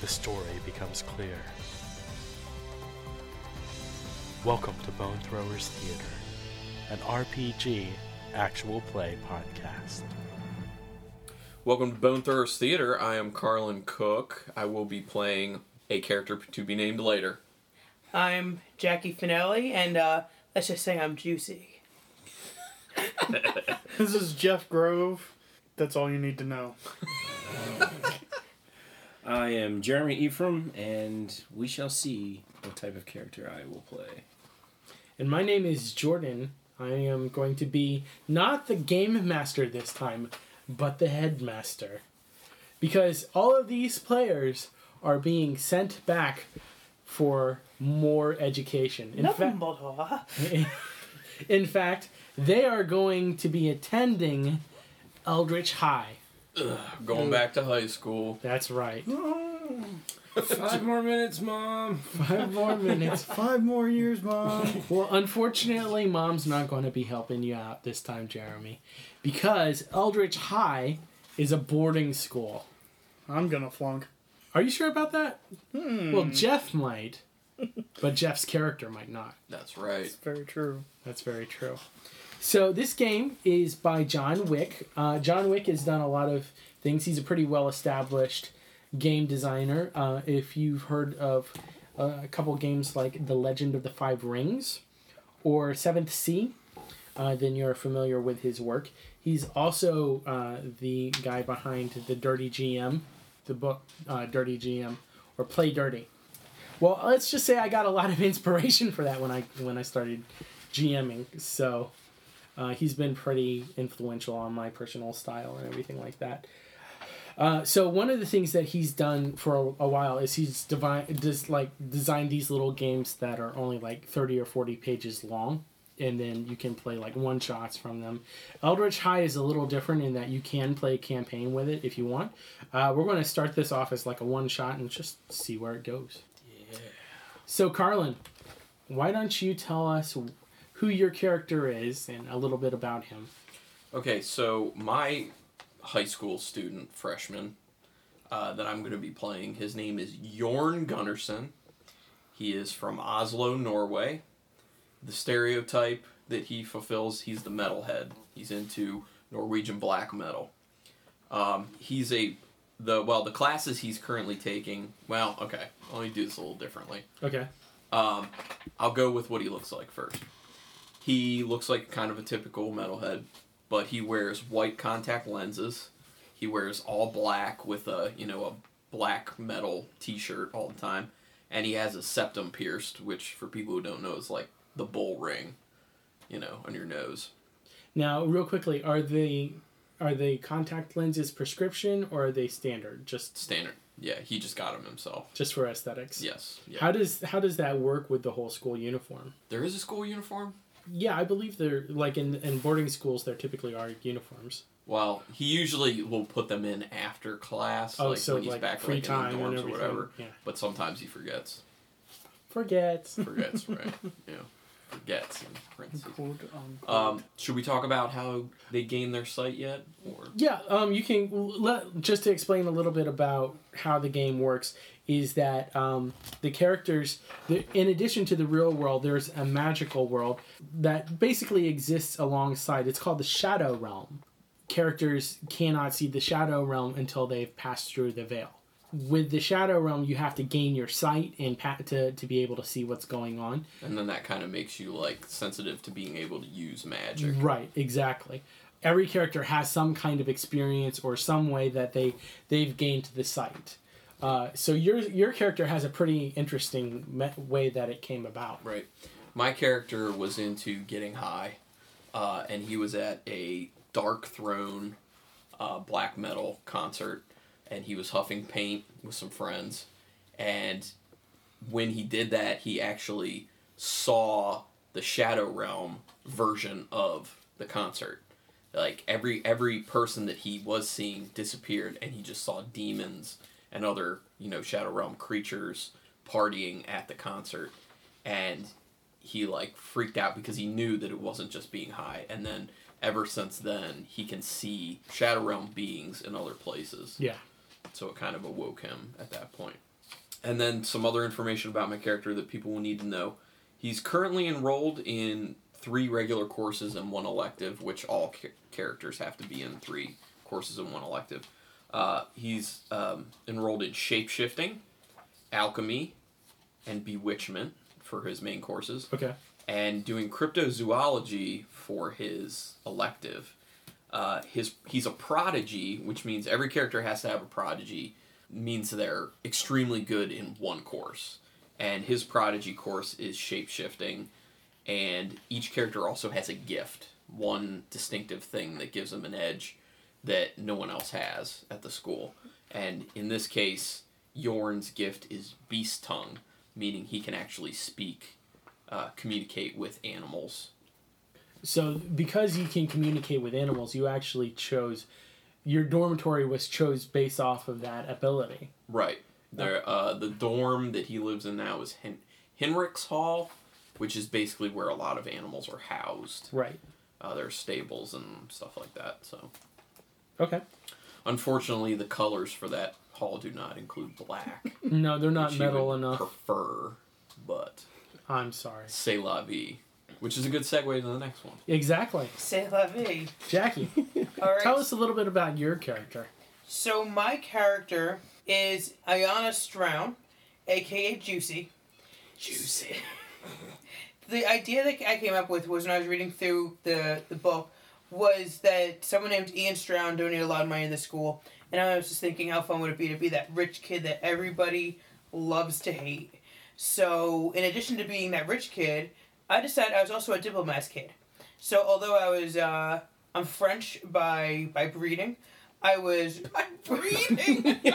the story becomes clear. Welcome to Bone Throwers Theater, an RPG actual play podcast. Welcome to Bone Throwers Theater. I am Carlin Cook. I will be playing a character to be named later. I'm Jackie Finelli, and uh, let's just say I'm juicy. This is Jeff Grove. That's all you need to know. I am Jeremy Ephraim, and we shall see what type of character I will play. And my name is Jordan. I am going to be not the game master this time, but the headmaster. Because all of these players are being sent back for more education. In, Nothing fa- but in fact, they are going to be attending Eldritch High. Going back to high school. That's right. Five more minutes, Mom. Five more minutes. Five more years, Mom. Well, unfortunately, mom's not going to be helping you out this time, Jeremy, because Eldritch High is a boarding school. I'm gonna flunk. Are you sure about that? Hmm. Well, Jeff might, but Jeff's character might not. That's right. It's very true. That's very true. So this game is by John Wick. Uh, John Wick has done a lot of things. He's a pretty well established game designer. Uh, if you've heard of uh, a couple games like The Legend of the Five Rings or Seventh Sea, uh, then you're familiar with his work. He's also uh, the guy behind the Dirty GM, the book uh, Dirty GM, or Play Dirty. Well, let's just say I got a lot of inspiration for that when I when I started GMing. So uh, he's been pretty influential on my personal style and everything like that. Uh, so one of the things that he's done for a, a while is he's divine, just like designed these little games that are only like thirty or forty pages long, and then you can play like one shots from them. Eldritch High is a little different in that you can play a campaign with it if you want. Uh, we're going to start this off as like a one shot and just see where it goes. Yeah. So Carlin, why don't you tell us who your character is and a little bit about him? Okay, so my high school student, freshman, uh, that I'm going to be playing, his name is Jorn Gunnarsson. He is from Oslo, Norway. The stereotype that he fulfills, he's the metalhead. He's into Norwegian black metal. Um, he's a the well the classes he's currently taking. Well, okay, let me do this a little differently. Okay. Um, I'll go with what he looks like first. He looks like kind of a typical metalhead, but he wears white contact lenses. He wears all black with a you know a black metal T-shirt all the time, and he has a septum pierced, which for people who don't know is like the bull ring, you know, on your nose. Now, real quickly, are they are they contact lenses prescription or are they standard? Just Standard. Yeah, he just got them himself. just for aesthetics. Yes. Yeah. How does how does that work with the whole school uniform? there is a school uniform. Yeah, I believe they're like in in boarding schools. There typically are uniforms. Well, he usually will put them in after class, Oh, like so when he's like back free like, time in the dorms or whatever. Yeah. But sometimes he forgets. Forgets. Forgets, right? Yeah, forgets. Parentheses. Quote, um, Um, should we talk about how they gain their sight yet? Or Yeah, um, you can let just to explain a little bit about how the game works is that um, the characters, the, in addition to the real world, there's a magical world that basically exists alongside. It's called the Shadow Realm. Characters cannot see the Shadow Realm until they've passed through the veil. With the Shadow Realm, you have to gain your sight and pa- to to be able to see what's going on. and then that kind of makes you like sensitive to being able to use magic. Right, exactly. Every character has some kind of experience or some way that they they've gained the sight. Uh, so your your character has a pretty interesting me- way that it came about. Right. My character was into getting high, uh, and he was at a Darkthrone uh, black metal concert, and he was huffing paint with some friends, and when he did that, he actually saw the Shadow Realm version of the concert. Like every every person that he was seeing disappeared, and he just saw demons and other you know Shadow Realm creatures partying at the concert, and he like freaked out because he knew that it wasn't just being high. And then ever since then, he can see Shadow Realm beings in other places. Yeah. So it kind of awoke him at that point. And then some other information about my character that people will need to know. He's currently enrolled in three regular courses and one elective, which all ca- characters have to be in three courses and one elective. Uh, he's um, enrolled in shapeshifting, alchemy, and bewitchment for his main courses Okay. and doing cryptozoology for his elective. Uh, his he's a prodigy, which means every character has to have a prodigy. Means they're extremely good in one course, and his prodigy course is shapeshifting, and each character also has a gift, one distinctive thing that gives them an edge that no one else has at the school. And in this case, Yorn's gift is beast tongue, meaning he can actually speak uh, communicate with animals. So because you can communicate with animals, you actually chose your dormitory was chose based off of that ability. Right. There, uh, the dorm that he lives in now is Hen- Henrik's Hall, which is basically where a lot of animals are housed. Right. Uh, there's stables and stuff like that. So, Okay. unfortunately, the colors for that hall do not include black. No, they're not metal enough. Prefer, but I'm sorry. c'est la vie, which is a good segue to the next one. Exactly. C'est la vie. Jackie, All right. tell us a little bit about your character. So my character is Ayana Strown, aka Juicy. Juicy. the idea that I came up with was when I was reading through the, the book was that someone named Ian Strown donated a lot of money to the school, and I was just thinking how fun would it be to be that rich kid that everybody loves to hate. So in addition to being that rich kid, I decided I was also a diplomat's kid. So although I was uh, I'm French by by breeding, I was by breeding.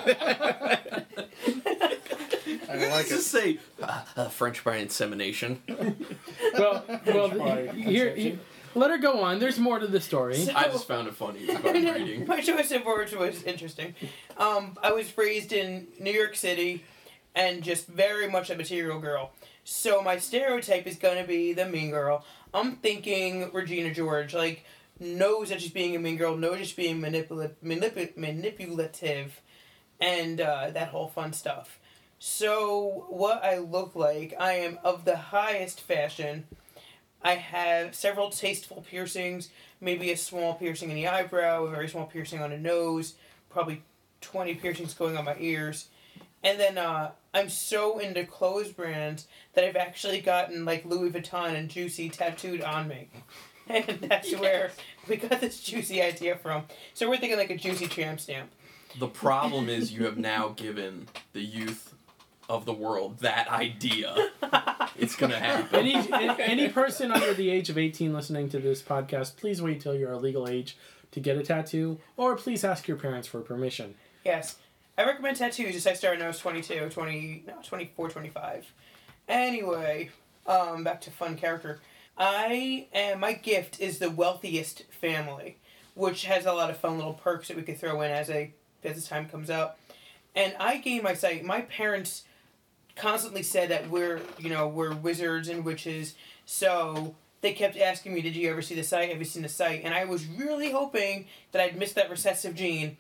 I like Let's it. just say uh, uh, French by insemination. Well, well, By here, here, let her go on. There's more to the story. So- I just found it funny. It was by breeding. My choice of words was interesting. Um, I was raised in New York City and just very much a material girl. So my stereotype is gonna be the mean girl. I'm thinking Regina George, like knows that she's being a mean girl, knows she's being manipula- manip- manipulative, and uh, that whole fun stuff. So what I look like, I am of the highest fashion. I have several tasteful piercings, maybe a small piercing in the eyebrow, a very small piercing on the nose, probably 20 piercings going on my ears. And then uh, I'm so into clothes brands that I've actually gotten like Louis Vuitton and Juicy tattooed on me. And that's where we got this Juicy idea from. So we're thinking like a Juicy tramp stamp. The problem is you have now given the youth of the world that idea. It's gonna happen. Any any person under the age of 18 listening to this podcast, please wait till you're a legal age to get a tattoo, or please ask your parents for permission. Yes. I recommend tattoos just I started when I was 22, 20, no, 24, 25. Anyway, um, back to fun character. I am, my gift is the wealthiest family, which has a lot of fun little perks that we could throw in as a as the time comes out. And I gained my sight. My parents constantly said that we're you know we're wizards and witches, so they kept asking me, "Did you ever see the sight? Have you seen the sight?" And I was really hoping that I'd missed that recessive gene.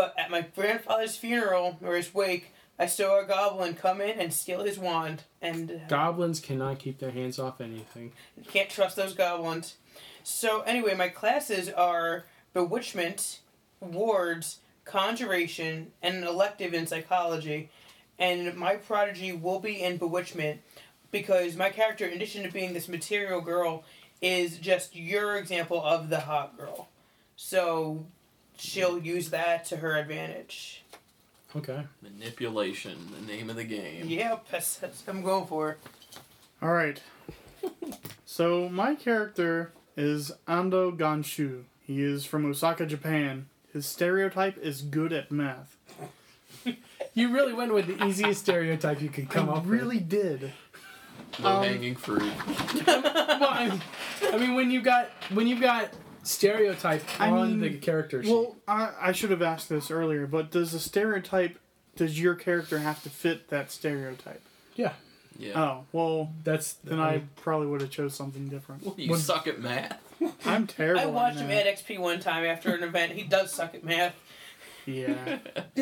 But at my grandfather's funeral or his wake, I saw a goblin come in and steal his wand, and uh, Goblins cannot keep their hands off anything. you can't trust those goblins. So anyway, my classes are bewitchment, wards, conjuration, and an elective in psychology. And my prodigy will be in bewitchment because my character, in addition to being this material girl, is just your example of the hot girl. So she'll use that to her advantage. Okay. Manipulation, the name of the game. Yep, that's, that's what I'm going for. All right. so my character is Ando Ganshu. He is from Osaka, Japan. His stereotype is good at math. You really went with the easiest stereotype you could come I up really did. Low um, hanging fruit. Well, I mean, I mean, when you got when you got stereotype I on mean, the character sheet. Well, I, I should have asked this earlier, but does the stereotype, does your character have to fit that stereotype? yeah, Yeah. Oh, well, that's then I probably would have chose something different. What, you When- suck at math? I'm terrible. I at watched him math. at XP one time after an event. He does suck at math. Yeah.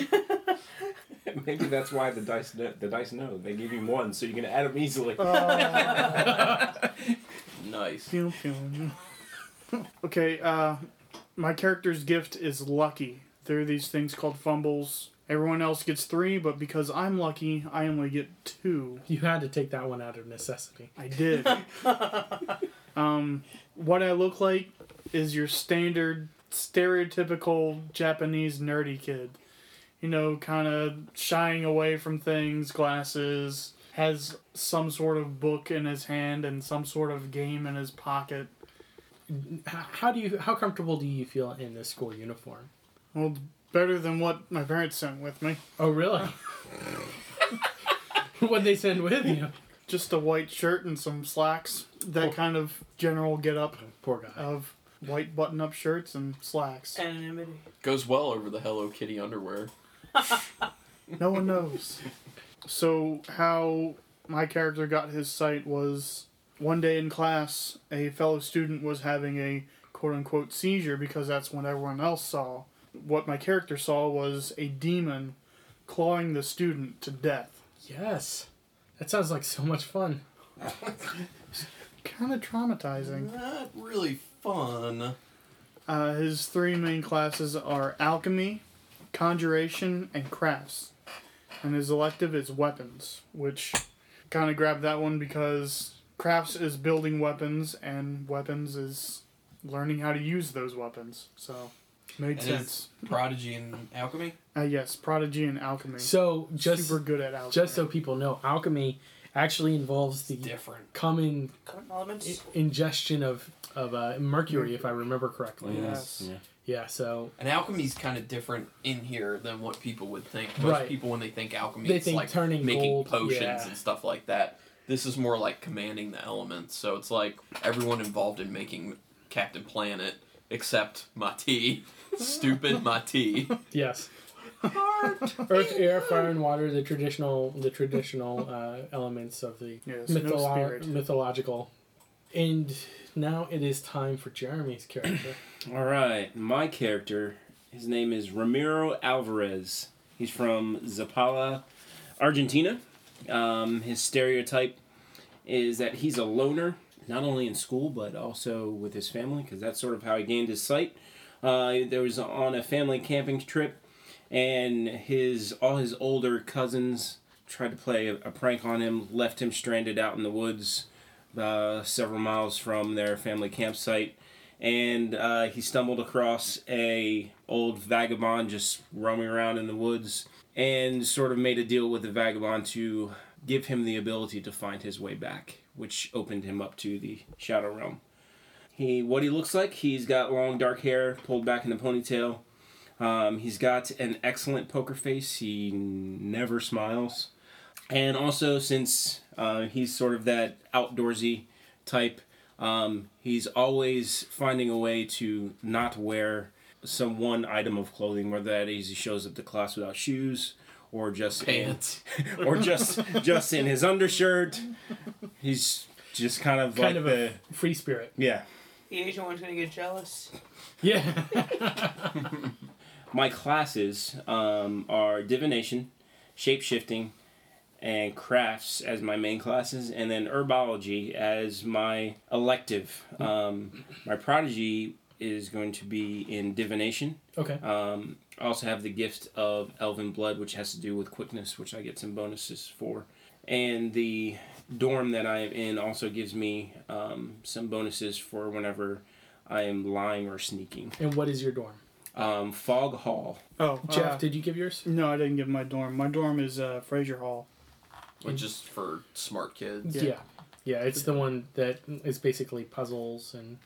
Maybe that's why the dice know, the dice know they give you one, so you can add them easily. Uh, Nice. pew, pew. okay, uh, my character's gift is lucky. There are these things called fumbles. Everyone else gets three, but because I'm lucky, I only get two. you had to take that one out of necessity. I did. um, what I look like is your standard stereotypical Japanese nerdy kid. You know, kind of shying away from things, glasses, has some sort of book in his hand and some sort of game in his pocket. H- How do you how comfortable do you feel in this school uniform? Well, better than what my parents sent with me. Oh, really? what they send with you? Just a white shirt and some slacks. That kind of general get up Poor guy. of white button up shirts and slacks. Anonymity. Goes well over the Hello Kitty underwear. No one knows. So, how my character got his sight was one day in class, a fellow student was having a quote unquote seizure because that's what everyone else saw. What my character saw was a demon clawing the student to death. Yes, that sounds like so much fun. Kind of traumatizing. Not really fun. Uh, his three main classes are alchemy, conjuration, and crafts. And his elective is weapons, which kind of grabbed that one because crafts is building weapons, and weapons is learning how to use those weapons. So, made And sense. Prodigy and alchemy. Uh, yes, prodigy and alchemy. So just Super good at alchemy. just so people know, alchemy actually involves the Different. common Common elements. i- ingestion of of uh, mercury, if I remember correctly. Yes. Yeah. Yeah. So And alchemy's kind of different in here than what people would think. Most Right. people, when they think alchemy, They it's think like turning making gold, potions yeah. and stuff like that. This is more like commanding the elements. So it's like everyone involved in making Captain Planet except Mati. Stupid Mati. yes. Earth, air, fire, and water, the traditional the traditional uh, elements of the Yes, mytholo- spirit. mythological. And now it is time for Jeremy's character. All right, my character, his name is Ramiro Alvarez. He's from Zapala, Argentina. Um, his stereotype is that he's a loner, not only in school but also with his family, because that's sort of how he gained his sight. Uh, there was on a family camping trip, and his all his older cousins tried to play a, prank on him, left him stranded out in the woods, uh, several miles from their family campsite and uh, he stumbled across a old vagabond just roaming around in the woods and sort of made a deal with the vagabond to give him the ability to find his way back which opened him up to the shadow realm. He what he looks like he's got long dark hair pulled back in a ponytail. Um, he's got an excellent poker face. He never smiles. And also since uh, he's sort of that outdoorsy type um, he's always finding a way to not wear some one item of clothing, whether that is he shows up to class without shoes or just Pants. in, or just just in his undershirt. He's just kind of kind like of the a free spirit. yeah. The Asian one's gonna get jealous. Yeah. My classes um, are divination, shape shifting, and crafts as my main classes, and then herbology as my elective. Um, my prodigy is going to be in divination. okay. Um, I also have the gift of Elven Blood, which has to do with quickness, which I get some bonuses for. And the dorm that I am in also gives me um, some bonuses for whenever I am lying or sneaking. And what is your dorm? Um, Fog Hall. Oh, Jeff, uh, did you give yours? no, I didn't give my dorm. My dorm is uh, Fraser Hall. Which is for smart kids. Yeah. yeah. it's the one that is basically puzzles and.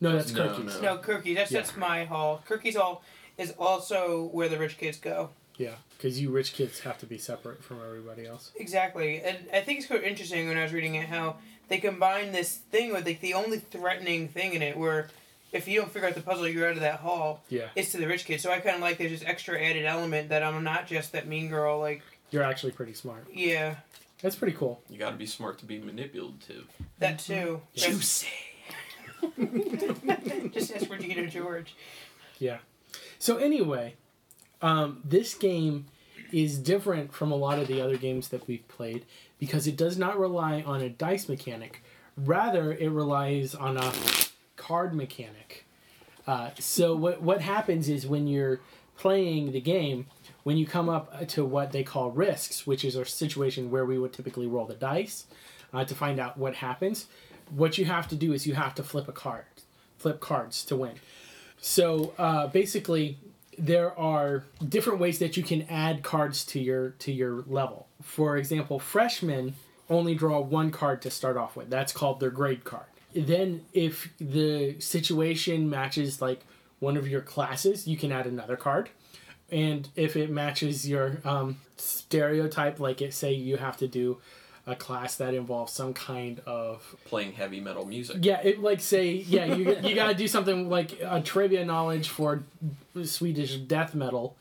No, that's No, cookies. no. No, Kirky. That's Yeah. that's my hall. Kirky's hall is also where the rich kids go. Yeah, because you rich kids have to be separate from everybody else. Exactly, and I think it's quite interesting when I was reading it how they combine this thing with like the only threatening thing in it, where if you don't figure out the puzzle, you're out of that hall. Yeah. It's to the rich kids. so I kind of like there's this extra added element that I'm not just that mean girl. Like, You're actually pretty smart. yeah, That's pretty cool. You got to be smart to be manipulative. that mm-hmm. too. That's- Juicy. just ask Regina George. Yeah. So anyway, um, this game is different from a lot of the other games that we've played because it does not rely on a dice mechanic. Rather, it relies on a card mechanic. Uh, so what what happens is when you're playing the game, when you come up to what they call risks, which is a situation where we would typically roll the dice uh, to find out what happens, what you have to do is you have to flip a card, flip cards to win. So uh, basically, there are different ways that you can add cards to your to your level. For example, freshmen only draw one card to start off with. That's called their grade card. Then, if the situation matches like one of your classes, you can add another card. And if it matches your um, stereotype, like it say you have to do a class that involves some kind of Playing heavy metal music. yeah, it like say yeah you you gotta do something like a trivia knowledge for Swedish death metal.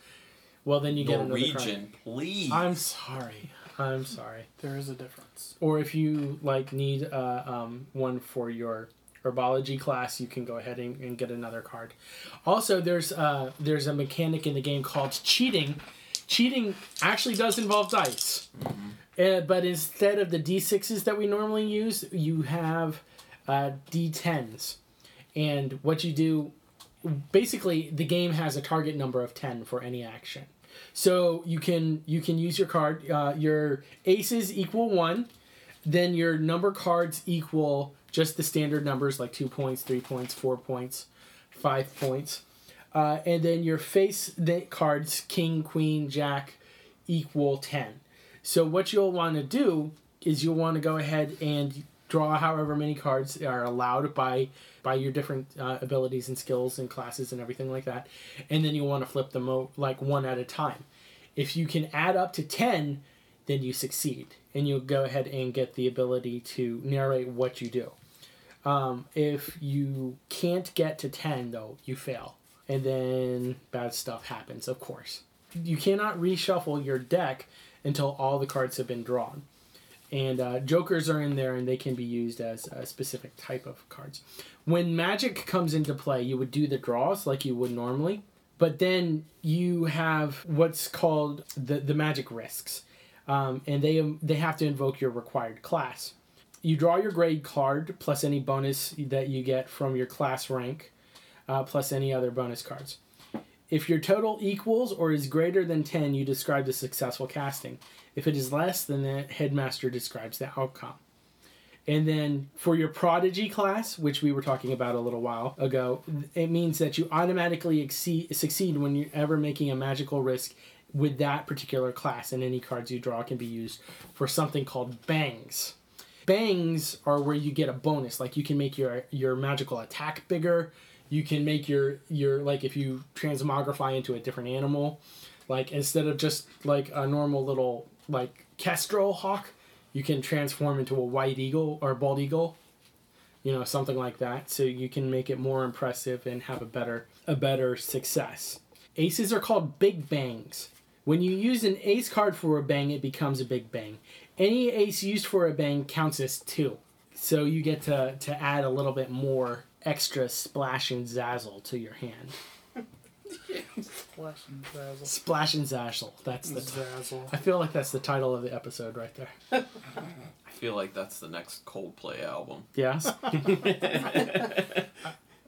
Well, then you get another card. Norwegian, please. I'm sorry. I'm sorry. There is a difference. Or if you like need uh, um, one for your herbology class, you can go ahead and, and get another card. Also, there's uh, there's a mechanic in the game called cheating. Cheating actually does involve dice, uh, but instead of the d6s that we normally use, you have uh, d10s. And what you do, basically, the game has a target number of ten for any action. So you can you can use your card. Uh, your aces equal one, then your number cards equal just the standard numbers like two points, three points, four points, five points, uh, and then your face the cards king, queen, jack equal ten. So what you'll want to do is you'll want to go ahead and draw however many cards are allowed by by your different uh, abilities and skills and classes and everything like that, and then you'll want to flip them o- like one at a time. If you can add up to ten, then you succeed, and you'll go ahead and get the ability to narrate what you do. Um, if you can't get to ten, though, you fail, and then bad stuff happens. Of course, you cannot reshuffle your deck until all the cards have been drawn. And uh, jokers are in there and they can be used as a specific type of cards. When magic comes into play you would do the draws like you would normally but then you have what's called the, the magic risks. Um, and they they have to invoke your required class. You draw your grade card plus any bonus that you get from your class rank uh, plus any other bonus cards if your total equals or is greater than 10 you describe the successful casting if it is less, then the headmaster describes the outcome. And then for your prodigy class, which we were talking about a little while ago, it means that you automatically exceed, succeed when you're ever making a magical risk with that particular class, and any cards you draw can be used for something called bangs. Bangs are where you get a bonus, like you can make your your magical attack bigger. You can make your your like if you transmogrify into a different animal, like instead of just like a normal little like kestrel hawk, you can transform into a white eagle or bald eagle. You know, something like that. So you can make it more impressive and have a better a better success. Aces are called big bangs. When you use an ace card for a bang, it becomes a big bang. Any ace used for a bang counts as two. So you get to, to add a little bit more extra splash and zazzle to your hand. Splash and Zazzle. Splash and zazzle. That's the t- Zazzle. I feel like that's the title of the episode right there. I feel like that's the next Coldplay album. Yes.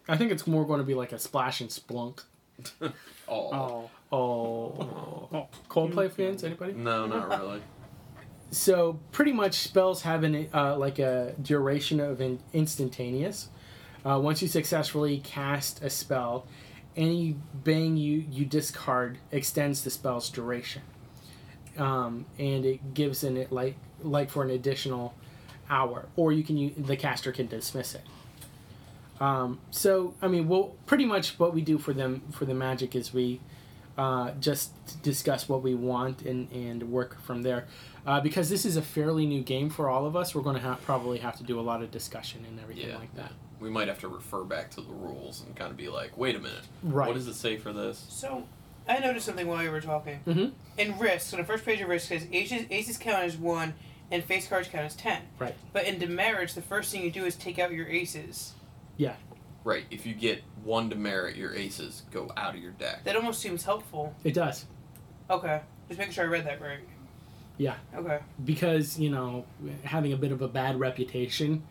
I think it's more going to be like a splash and splunk. Oh. Oh. Oh. Coldplay fans, anybody? No, not really. So pretty much spells have an uh, like a duration of an instantaneous. Uh, once you successfully cast a spell, any bang you you discard extends the spell's duration, um, and it gives an it like like for an additional hour, or you can use, the caster can dismiss it. Um, so I mean, well, pretty much what we do for them for the magic is we uh, just discuss what we want and, and work from there. Uh, because this is a fairly new game for all of us, we're going to ha- probably have to do a lot of discussion and everything Yeah. like that. We might have to refer back to the rules and kind of be like, wait a minute, Right. what does it say for this? So, I noticed something while you were talking. Mhm. In Risk, on the first page of Risk, says aces, aces count as 1 and face cards count as 10. Right. But in Demerits, the first thing you do is take out your aces. Yeah. Right, if you get one demerit, your aces go out of your deck. That almost seems helpful. It does. Okay. Just making sure I read that right. Yeah. Okay. Because, you know, having a bit of a bad reputation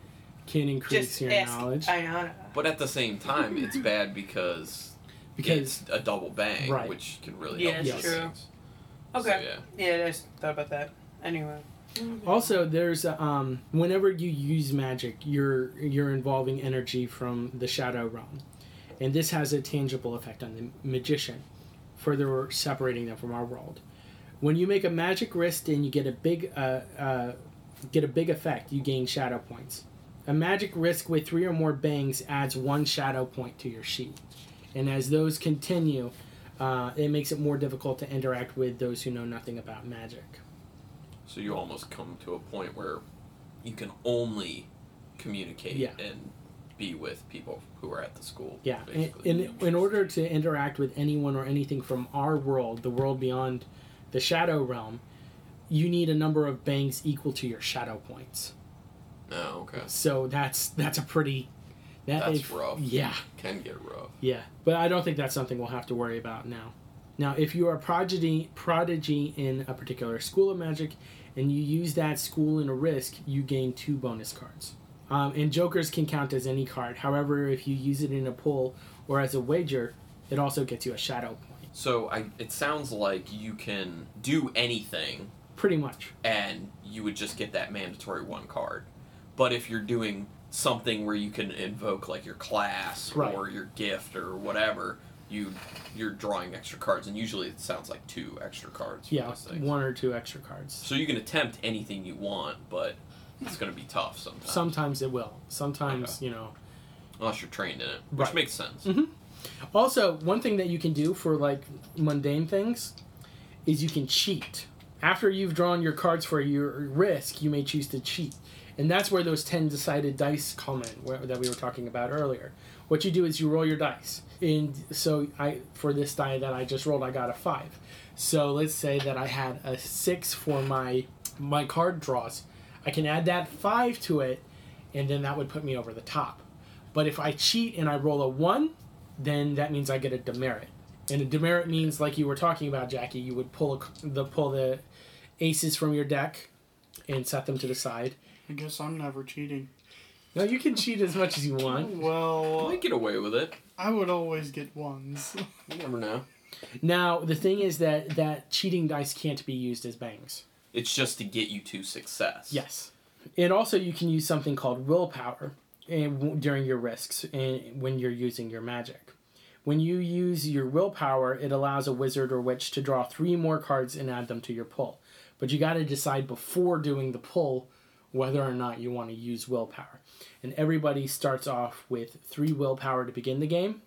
can increase Just your ask knowledge. Ayana. But at the same time, it's bad because because it's a double bang, Right. which can really Yeah, help that's with true. things. Okay. So, yeah. Yeah, I just thought about that. Anyway. Also, there's um, whenever you use magic, you're you're involving energy from the shadow realm, and this has a tangible effect on the magician, further separating them from our world. When you make a magic risk and you get a big uh, uh, get a big effect, you gain shadow points. A magic risk with three or more bangs adds one shadow point to your sheet, and as those continue, uh, it makes it more difficult to interact with those who know nothing about magic. So you almost come to a point where you can only communicate Yeah. and be with people who are at the school. Yeah, in, in, in order to interact with anyone or anything from our world, the world beyond the shadow realm, you need a number of bangs equal to your shadow points. Oh, okay. So that's that's a pretty that That's if- rough. Yeah, Can get rough. yeah, but I don't think that's something we'll have to worry about now. Now, if you are a prodigy prodigy in a particular school of magic, and you use that school in a risk, you gain two bonus cards. Um, and jokers can count as any card. However, if you use it in a pull or as a wager, it also gets you a shadow point. So I, it sounds like you can do anything, Pretty much. and you would just get that mandatory one card. But if you're doing something where you can invoke like your class Right. or your gift or whatever, you you're drawing extra cards, and usually it sounds like two extra cards. Yeah, one or two extra cards. So you can attempt anything you want, but it's going to be tough sometimes. Sometimes it will. Sometimes, Okay. you know. unless you're trained in it, which Right. makes sense. Mhm. Also, one thing that you can do for like mundane things is you can cheat. After you've drawn your cards for your risk, you may choose to cheat. And that's where those 10 decided dice come in where, that we were talking about earlier. What you do is you roll your dice. And so I for this die that I just rolled, I got a 5. So let's say that I had a 6 for my my card draws. I can add that 5 to it and then that would put me over the top. But if I cheat and I roll a 1, then that means I get a demerit. And a demerit means, like you were talking about, Jackie, you would pull a, the pull the aces from your deck and set them to the side. I guess I'm never cheating. No, you can cheat as much as you want. You Well, might get away with it. I would always get ones. You never know. Now, the thing is that that cheating dice can't be used as bangs. It's just to get you to success. Yes. And also, you can use something called willpower eh, and during your risks and when you're using your magic. When you use your willpower, it allows a wizard or witch to draw three more cards and add them to your pull. But you got to decide before doing the pull whether or not you want to use willpower. And everybody starts off with three willpower to begin the game,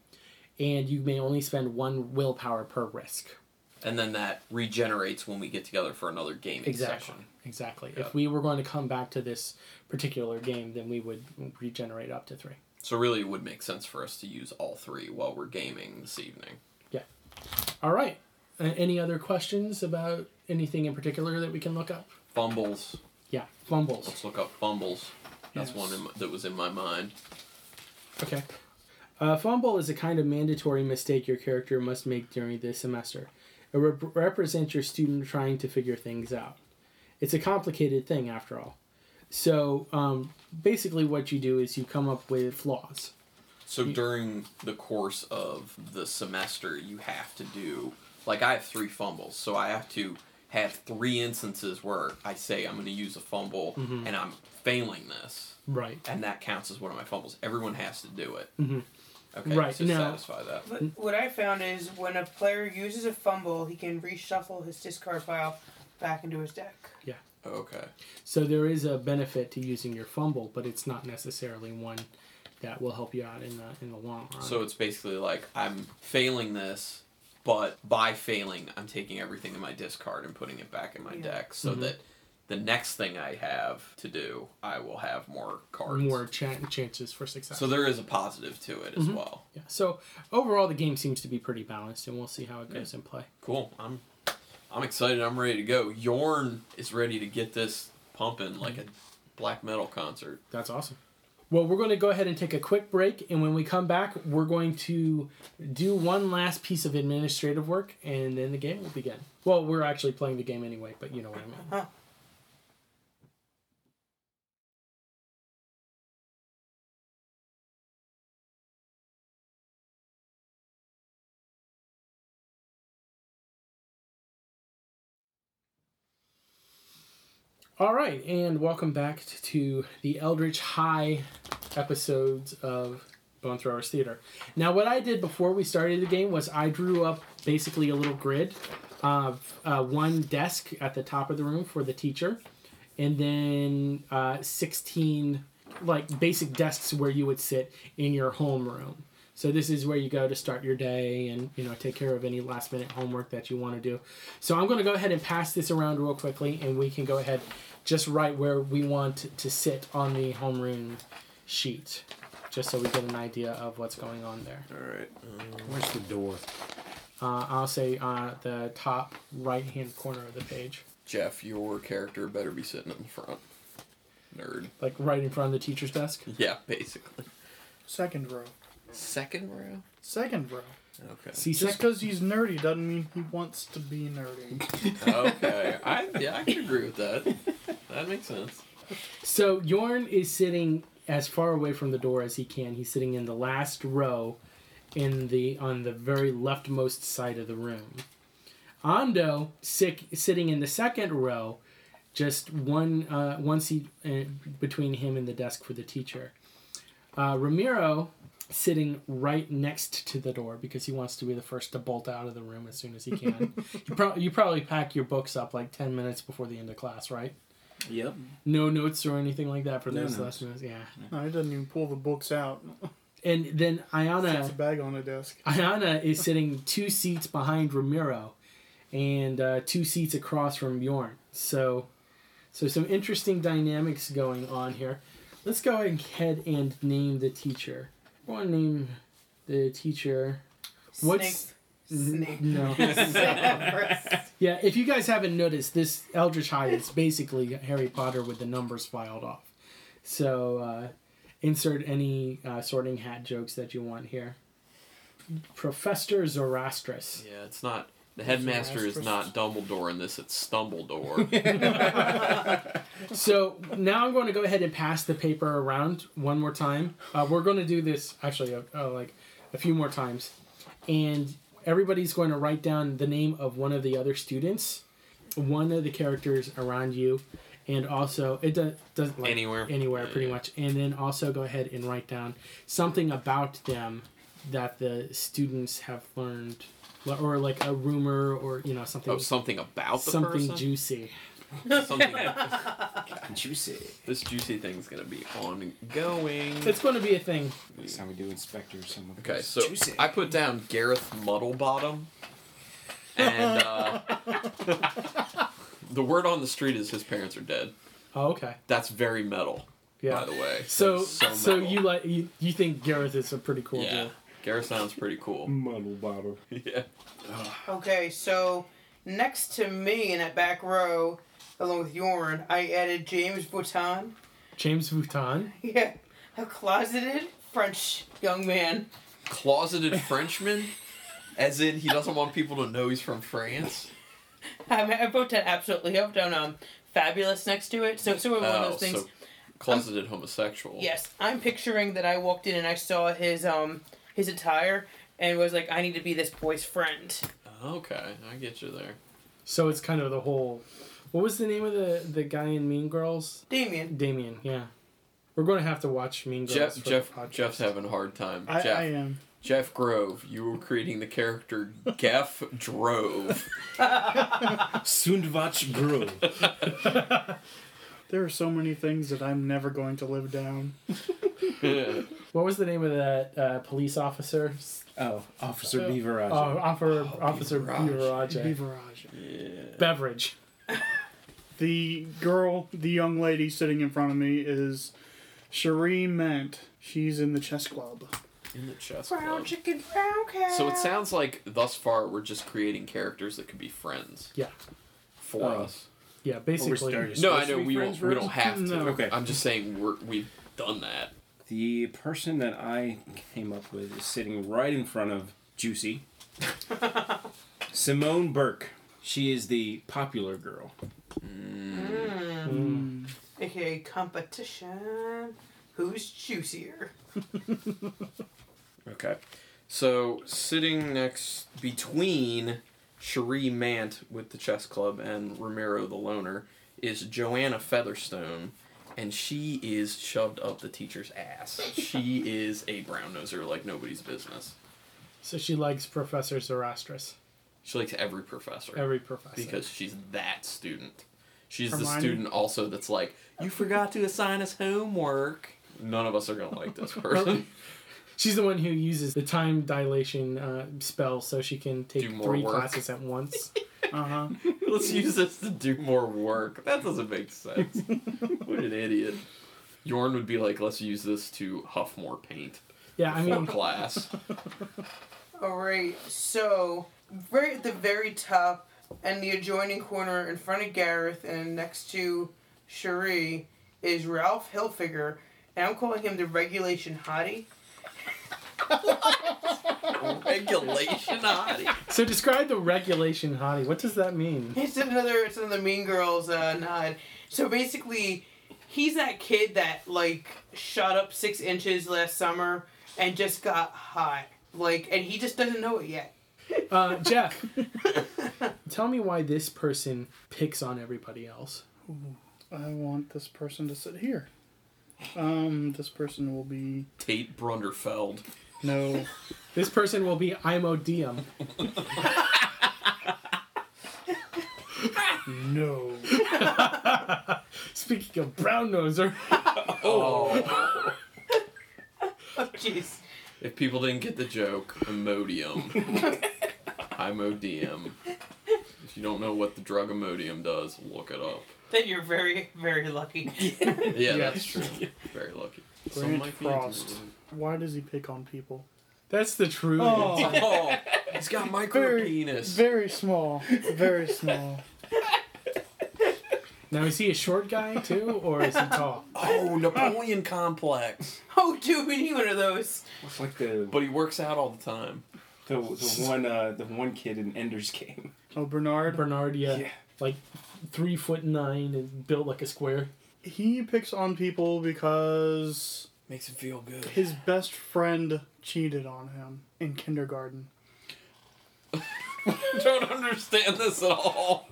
and you may only spend one willpower per risk. And then that regenerates when we get together for another gaming Exactly. session. Exactly. Yeah. If we were going to come back to this particular game, then we would regenerate up to three. So really, it would make sense for us to use all three while we're gaming this evening. Yeah. All right. Uh, any other questions about anything in particular that we can look up? Fumbles. Yeah, fumbles. Let's look up fumbles. That's Yes. one in, that was in my mind. Okay. A fumble is a kind of mandatory mistake your character must make during the semester. It rep- represents your student trying to figure things out. It's a complicated thing, after all. So, um, basically, what you do is you come up with flaws. So during the course of the semester, you have to do like I have three fumbles, so I have to have three instances where I say I'm going to use a fumble Mm-hmm. and I'm failing this, Right. and that counts as one of my fumbles. Everyone has to do it. Mhm. Okay, Right, to now- satisfy that. But what I found is when a player uses a fumble, he can reshuffle his discard pile back into his deck. Yeah. Okay. So there is a benefit to using your fumble, but it's not necessarily one that will help you out in the in the long run. So it's basically like I'm failing this. But by failing, I'm taking everything in my discard and putting it back in my Yeah. deck so Mhm. that the next thing I have to do, I will have more cards. More cha- chances for success. So there is a positive to it as Mhm. well. yeah. So overall, the game seems to be pretty balanced, and we'll see how it goes in play. Cool. I'm I'm excited. I'm ready to go. Yorn is ready to get this pumping like a black metal concert. That's awesome. Well, we're going to go ahead and take a quick break, and when we come back, we're going to do one last piece of administrative work, and then the game will begin. Well, we're actually playing the game anyway, but you know what I mean. All right, and welcome back to the Eldritch High episodes of Bone Throwers Theater. Now, what I did before we started the game was I drew up basically a little grid of uh, one desk at the top of the room for the teacher, and then uh, 16 like basic desks where you would sit in your homeroom. So this is where you go to start your day and you know take care of any last minute homework that you want to do. So I'm going to go ahead and pass this around real quickly, and we can go ahead just right where we want to sit on the homeroom sheet, just so we get an idea of what's going on there. All right. Where's the door? Uh, I'll say uh, the top right hand corner of the page, Jeff, your character better be sitting in the front. Nerd. like right in front of the teacher's desk. Yeah, basically. Second row. Second row. Second row. Okay. See, Just because he's nerdy doesn't mean he wants to be nerdy. okay. I yeah, I can agree with that. That makes sense. So Yorn is sitting as far away from the door as he can. He's sitting in the last row, in the on the very leftmost side of the room. Ando sick, sitting in the second row, just one uh, one seat uh, between him and the desk for the teacher. Uh, Ramiro sitting right next to the door because he wants to be the first to bolt out of the room as soon as he can. you, pro- you probably pack your books up like ten minutes before the end of class, right? Yep. No notes or anything like that for No those notes. lessons. Yeah. No, he doesn't even pull the books out. And then Sets a bag on the desk. Ayana is sitting two seats behind Ramiro and uh, two seats across from Bjorn. So so some interesting dynamics going on here. Let's go ahead and name the teacher. I want to name the teacher. What's Snake. No. Yeah, if you guys haven't noticed, this Eldritch High is basically Harry Potter with the numbers filed off. So uh, insert any uh, sorting hat jokes that you want here. Professor Zoroastrus. Yeah, it's not. The headmaster is not Dumbledore in this. It's Stumbledore. So now I'm going to go ahead and pass the paper around one more time. Uh, we're going to do this actually uh, uh, like a few more times, and everybody's going to write down the name of one of the other students, one of the characters around you, and also it does does like Anywhere. anywhere pretty yeah. much, and then also go ahead and write down something about them that the students have learned, or like a rumor, or you know something oh, something about the something person. juicy. something. Juicy. this juicy thing's gonna be ongoing. It's going to be a thing. That's how we do inspectors. Someone Okay, so Juicy. I put down Gareth Muddlebottom, and uh, the word on the street is his parents are dead. Oh, okay. That's very metal, Yeah. by the way. So, That is so, you like you, you think Gareth is a pretty cool yeah, dude? Gareth sounds pretty cool. muddle bottle. yeah. Okay, so next to me in that back row, along with Yorn, I added James Bouton. James Vuitton. Yeah, a closeted French young man. Closeted Frenchman, as in he doesn't want people to know he's from France. I, mean, I wrote that absolutely. I wrote down um, fabulous next to it. So, so one of Oh, those things. so closeted homosexual. Yes, I'm picturing that I walked in and I saw his um his attire and was like, I need to be this boy's friend. Okay, I get you there. So it's kind of the whole. What was the name of the the guy in Mean Girls? Damien. Damien. Yeah. We're going to have to watch Mean Girls. Jeff, for the Jeff, podcast. Jeff's having a hard time. I, Jeff, I am. Jeff Grove, you were creating the character Geff Drove. Sundvach Grove. There are so many things that I'm never going to live down. What was the name of that uh, police officer? Oh, Officer Uh, Beaverage. Oh, officer, Oh, Officer Beaverage. Beaverage. Beaverage. Yeah. Beverage. The girl, the young lady sitting in front of me is Cherie Ment. She's in the chess club. In the chess Brown club. chicken, brown cow. So it sounds like thus far we're just creating characters that could be friends Yeah. for Oh. us. Yeah, Or we're basically. starting- No, I know we friends don't, we don't have to. No. Okay. I'm just saying we're we've done that. The person that I came up with is sitting right in front of Juicy. Simone Burke. She is the popular girl. Mm. AKA competition. Who's juicier? Okay. So sitting next between Cherie Mant with the chess club and Ramiro the loner is Joanna Featherstone, and she is shoved up the teacher's ass. she is a brown noser like nobody's business. So she likes Professor Zoroastrus. She likes every professor Every professor. because she's that student. She's the student also that's like, you forgot to assign us homework. None of us are gonna like this person. She's the one who uses the time dilation uh, spell so she can take three work. classes at once. Uh huh. Let's use this to do more work. That doesn't make sense. what an idiot. Yorn would be like, let's use this to huff more paint Yeah, I for mean, class. Alright, so right at the very top and the adjoining corner in front of Gareth and next to Cherie is Ralph Hilfiger, and I'm calling him the regulation hottie. Regulation hottie. so describe the regulation hottie. What does that mean? It's another it's another Mean Girls uh, nod. So basically, he's that kid that like shot up six inches last summer and just got hot. Like, and he just doesn't know it yet. Uh, Jeff, tell me why this person picks on everybody else. I want this person to sit here. Um, this person will be Tate Brunderfeld. No. This person will be Imo Diem. No. Speaking of brown noser, Oh. Oh, jeez. if people didn't get the joke, Imodium. Imodium. If you don't know what the drug Imodium does, look it up. Then you're very, very lucky. Yeah, Yes. that's true. Very lucky. Some Grant Frost. Why does he pick on people? that's the truth. Oh, he's got micro Very, penis. very small. Very small. Now is he a short guy too, or is he tall? Oh, Napoleon complex. oh, dude, we need one of those. It's like the But he works out all the time. the, the one uh, the one kid in Ender's Game. Oh, Bernard. Bernard, yeah, Yeah. like three foot nine and built like a square. He picks on people because Makes him feel good. his best friend cheated on him in kindergarten. don't understand this at all.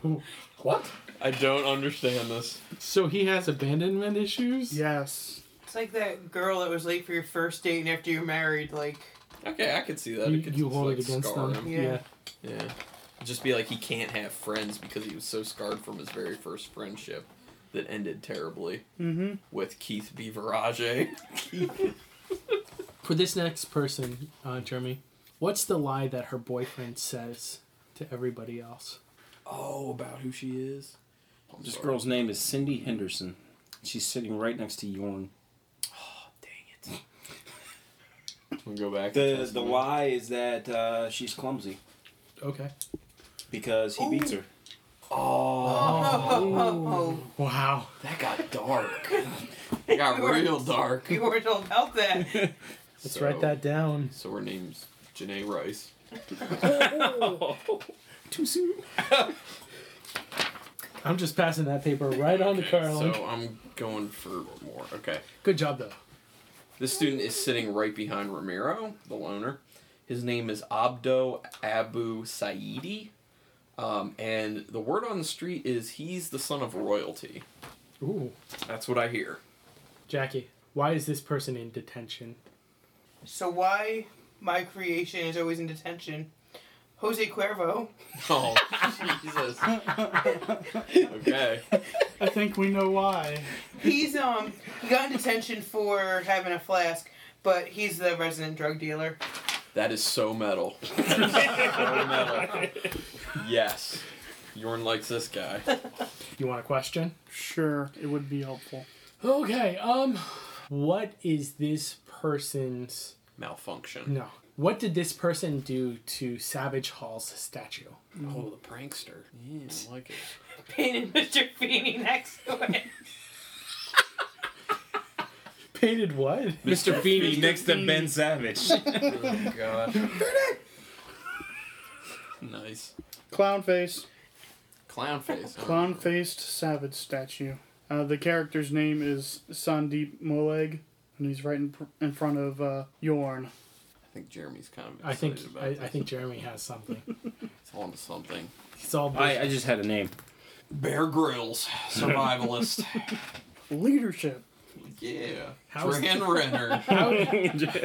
What? I don't understand this. So he has abandonment issues? Yes. It's like that girl that was late for your first date and after you're married, like, Okay, I could see that. You, it could you just, hold like, it against scar them. him. Yeah. Yeah. Yeah. Just be like he can't have friends because he was so scarred from his very first friendship that ended terribly Mm-hmm. with Keith Beaverage. For this next person, uh, Jeremy, what's the lie that her boyfriend says to everybody else? Oh, about who she is? I'm This sorry. girl's name is Cindy Henderson. She's sitting right next to Yorn. Oh, dang it. We'll go back. The the lie is that uh, she's clumsy Okay. because he beats her. Oh, Oh, Wow. that got dark. It got real dark. we weren't told about that. Let's So- write that down. So her name's Janae Rice. Too soon. I'm just passing that paper right on to Carlin. So I'm going for more. Okay. Good job, though. This student is sitting right behind Ramiro, the loner. His name is Abdo Abu Saidi. Um, and the word on the street is he's the son of royalty. Ooh. That's what I hear. Jackie, why is this person in detention? So why my creation is always in detention? Jose Cuervo. Oh, Jesus. Okay. I think we know why. He's um he got in detention for having a flask, but he's the resident drug dealer. That is so metal. That is so metal. Yes. Yorn likes this guy. You want a question? Sure, it would be helpful. Okay. Um, what is this person's Malfunction. no? What did this person do to Savage Hall's statue? Oh, the prankster. Yeah, I like it. Painted Mr. Feeney next to it. Painted what? Mr. Feeney next to Ben Savage. Oh, my God. nice. Clown face. Clown face. huh? Clown faced savage statue. Uh, the character's name is Sandeep Moleg, and he's right in, pr- in front of uh, Yorn. I think Jeremy's kind of I think about I, this. I think Jeremy has something. It's on to something. He's all I, I just had a name. Bear Grylls, survivalist. Leadership. Yeah. How's- Dran Renner, How,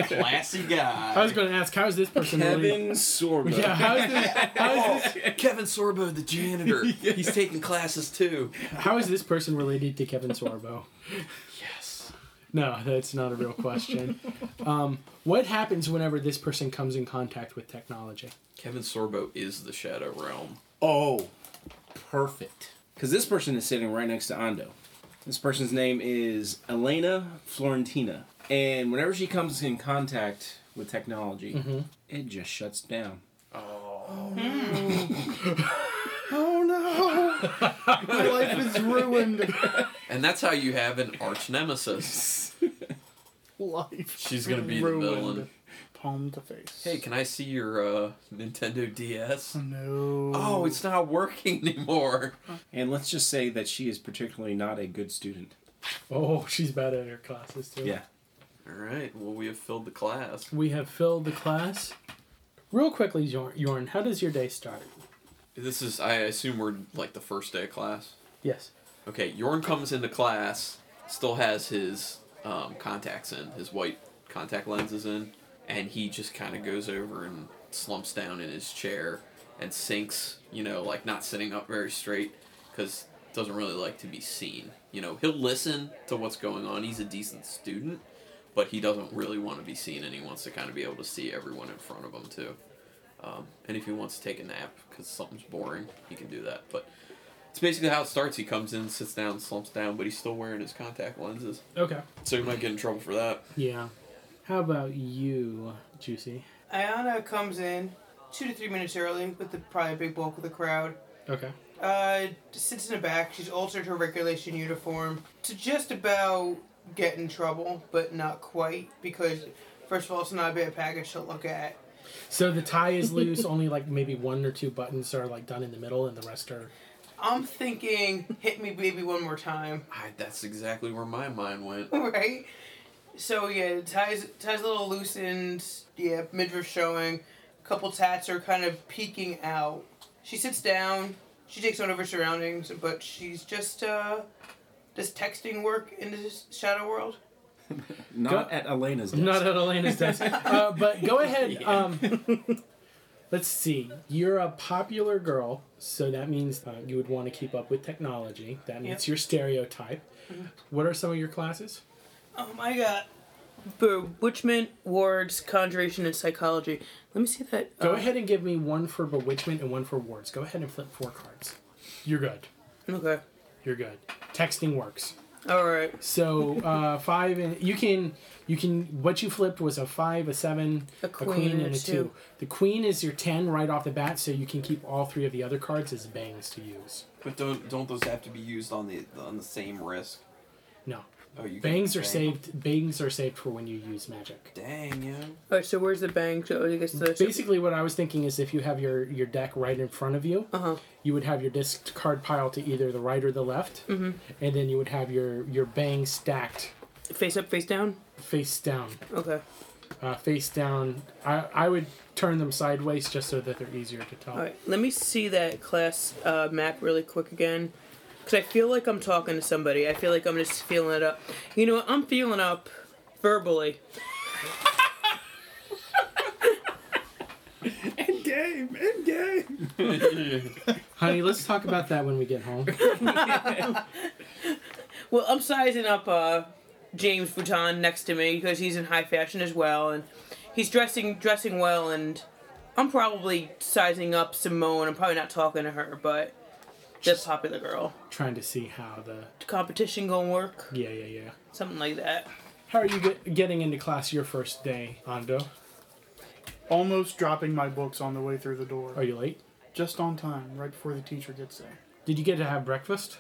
classy guy. I was going to ask, how is this person? really- Kevin Sorbo. Yeah. How is this? How is this? Oh, Kevin Sorbo, the janitor. He's taking classes too. How is this person related to Kevin Sorbo? Yes. No, that's not a real question. Um, what happens whenever this person comes in contact with technology? Kevin Sorbo is the Shadow Realm. Oh, perfect. Because this person is sitting right next to Ando. This person's name is Elena Florentina. And whenever she comes in contact with technology, mm-hmm. it just shuts down. Oh. Oh, oh no! My life is ruined. And that's how you have an arch nemesis. life. She's gonna be the villain. Palm to face. Hey, can I see your uh, Nintendo DS? No. Oh, it's not working anymore. And let's just say that she is particularly not a good student. Oh, she's bad at her classes too. Yeah. All right. Well, we have filled the class. We have filled the class. Real quickly, Jorn, Jorn, how does your day start? This is, I assume, we're like the first day of class. Yes. Okay, Yorn comes into class, still has his um, contacts in, his white contact lenses in, and he just kind of goes over and slumps down in his chair and sinks, you know, like not sitting up very straight because doesn't really like to be seen. You know, he'll listen to what's going on. He's a decent student, but he doesn't really want to be seen, and he wants to kind of be able to see everyone in front of him too. Um, and if he wants to take a nap because something's boring, he can do that. But it's basically how it starts. He comes in, sits down, slumps down, but he's still wearing his contact lenses. Okay. So he might get in trouble for that. Yeah. How about you, Juicy? Ayana comes in two to three minutes early with the probably a big bulk of the crowd. Okay. Uh, sits in the back. She's altered her regulation uniform to just about get in trouble, but not quite because, first of all, it's not a bad package to look at. So the tie is loose. only like maybe one or two buttons are like done in the middle, and the rest are. I'm thinking, hit me, baby, one more time. I, that's exactly where my mind went. right? So yeah, ties ties a little loosened. Yeah, midriff showing. A Couple tats are kind of peeking out. She sits down. She takes note of her surroundings, but she's just uh, does texting work in this shadow world? Not Go- at Elena's desk. Not at Elena's desk. Uh, but go ahead. Um, let's see. You're a popular girl, so that means uh, you would want to keep up with technology. That means Yep. your stereotype. What are some of your classes? Um, I got bewitchment, wards, conjuration, and psychology. Let me see that. Go uh, ahead and give me one for bewitchment and one for wards. Go ahead and flip four cards. You're good. Okay. You're good. Texting works. All right. So uh, five and you can you can what you flipped was a five, a seven, A queen and a two. The queen is your ten right off the bat, so you can keep all three of the other cards as bangs to use. But don't don't those have to be used on the on the same risk? No. Oh, you Bangs are saved. Bangs are saved for when you use magic. Dang, yo. All right. So where's the bang? So I guess the Basically, what I was thinking is if you have your your deck right in front of you, Uh huh. you would have your discard pile to either the right or the left, mm-hmm. and then you would have your your bang stacked Face up, face down. face down. Okay. Uh, face down. I I would turn them sideways just so that they're easier to tell. All right, let me see that class uh, map really quick again, because I feel like I'm talking to somebody. I feel like I'm just feeling it up. You know what? I'm feeling up verbally. End game. End game. Honey, let's talk about that when we get home. Well, I'm sizing up uh, James Vuitton next to me because he's in high fashion as well, and he's dressing dressing well, and I'm probably sizing up Simone. I'm probably not talking to her, but the popular girl. Trying to see how the Competition gonna work, yeah yeah yeah. something like that. How are you get, getting into class your first day, Ando? Almost dropping my books on the way through the door. Are you late? Just on time, right before the teacher gets there. Did you get to have breakfast?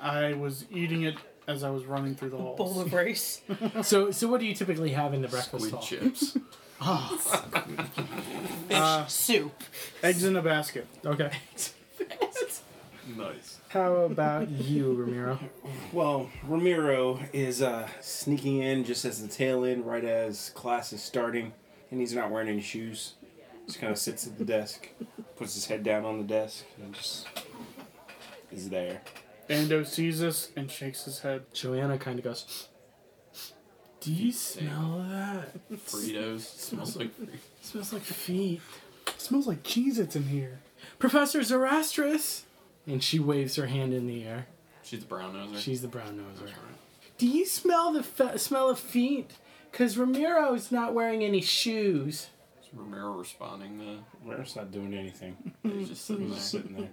I was eating it as I was running through the halls. Bowl of rice. so so what do you typically have in the breakfast Squid hall? chips. Oh, Fish Uh, soup. Eggs in a basket. okay. nice. How about you, Ramiro? Well, Ramiro is uh, sneaking in just as the tail end, right as class is starting, and he's not wearing any shoes. Just kind of sits at the desk, puts his head down on the desk, and just is there. Ando sees us and shakes his head. Joanna kind of goes. Do you smell that? Fritos. Smells like Fritos. Smells like feet. It smells like Cheez-Its in here. Professor Zoroastrus! And she waves her hand in the air. She's the brown noser. She's the brown noser. Do you smell the fe- smell of feet? Because Ramiro's not wearing any shoes. Is Romero responding to Ramiro's not doing anything. He's just sitting there. just sitting there.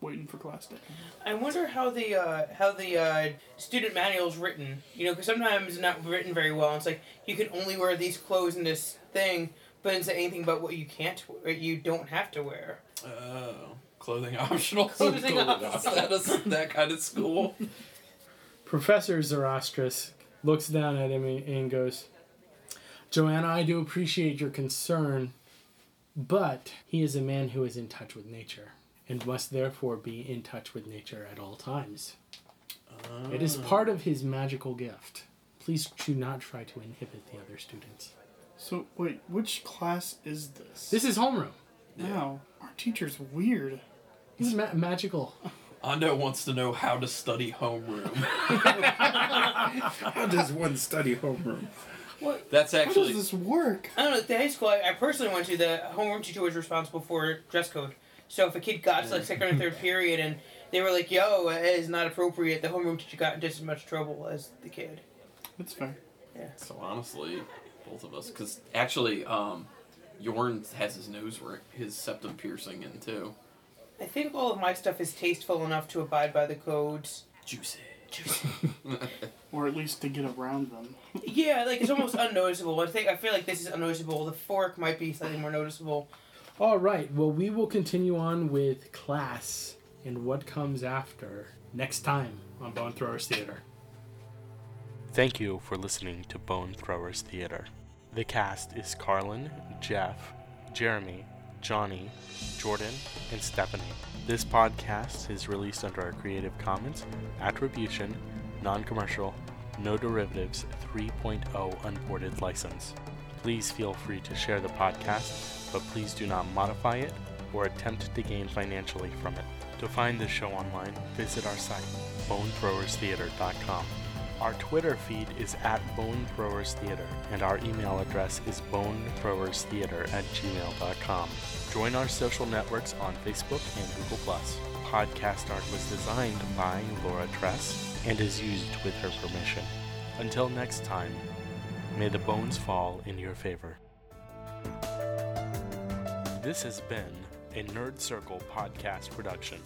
Waiting for class day. I wonder how the uh, how the uh, student manual's written. You know, because sometimes it's not written very well. It's like you can only wear these clothes in this thing, but it's anything but what you can't, or you don't have to wear. Oh, clothing optional. Clothing optional. that, is, that kind of school. Professor Zoroastrus looks down at him and and goes, Joanna, I do appreciate your concern, but he is a man who is in touch with nature and must therefore be in touch with nature at all times. It is ah. part of his magical gift. Please do not try to inhibit the other students. So, wait, which class is this? This is homeroom. Wow, our teacher's weird. He's ma- magical. Ando wants to know how to study homeroom. How does one study homeroom? What? That's How actually does this work? I don't know. At the high school I, I personally went to, the homeroom teacher was responsible for dress code. So if a kid got to like second or third period and they were like, "Yo, it is not appropriate," the homeroom teacher got in just as much trouble as the kid. That's fair. Yeah. So honestly, both of us. Because actually, um, Yorn has his nose ring, his septum piercing in too. I think all of my stuff is tasteful enough to abide by the codes. Juicy. Or at least to get around them. Yeah, like it's almost unnoticeable. I think I feel like this is unnoticeable. The fork might be slightly more noticeable. All right, well, we will continue on with class and what comes after next time on Bone Throwers Theater. Thank you for listening to Bone Throwers Theater. The cast is Carlin, Jeff, Jeremy, Johnny, Jordan, and Stephanie. This podcast is released under a Creative Commons Attribution, Non Commercial, No Derivatives 3.0 Unported license. Please feel free to share the podcast, but please do not modify it or attempt to gain financially from it. To find the show online, visit our site, bonethrowerstheater.com. Our Twitter feed is at Bone Throwers Theater, and our email address is bonethrowerstheater at gmail.com. Join our social networks on Facebook and Google+. Podcast art was designed by Laura Tress and is used with her permission. Until next time, may the bones fall in your favor. This has been a Nerd Circle podcast production.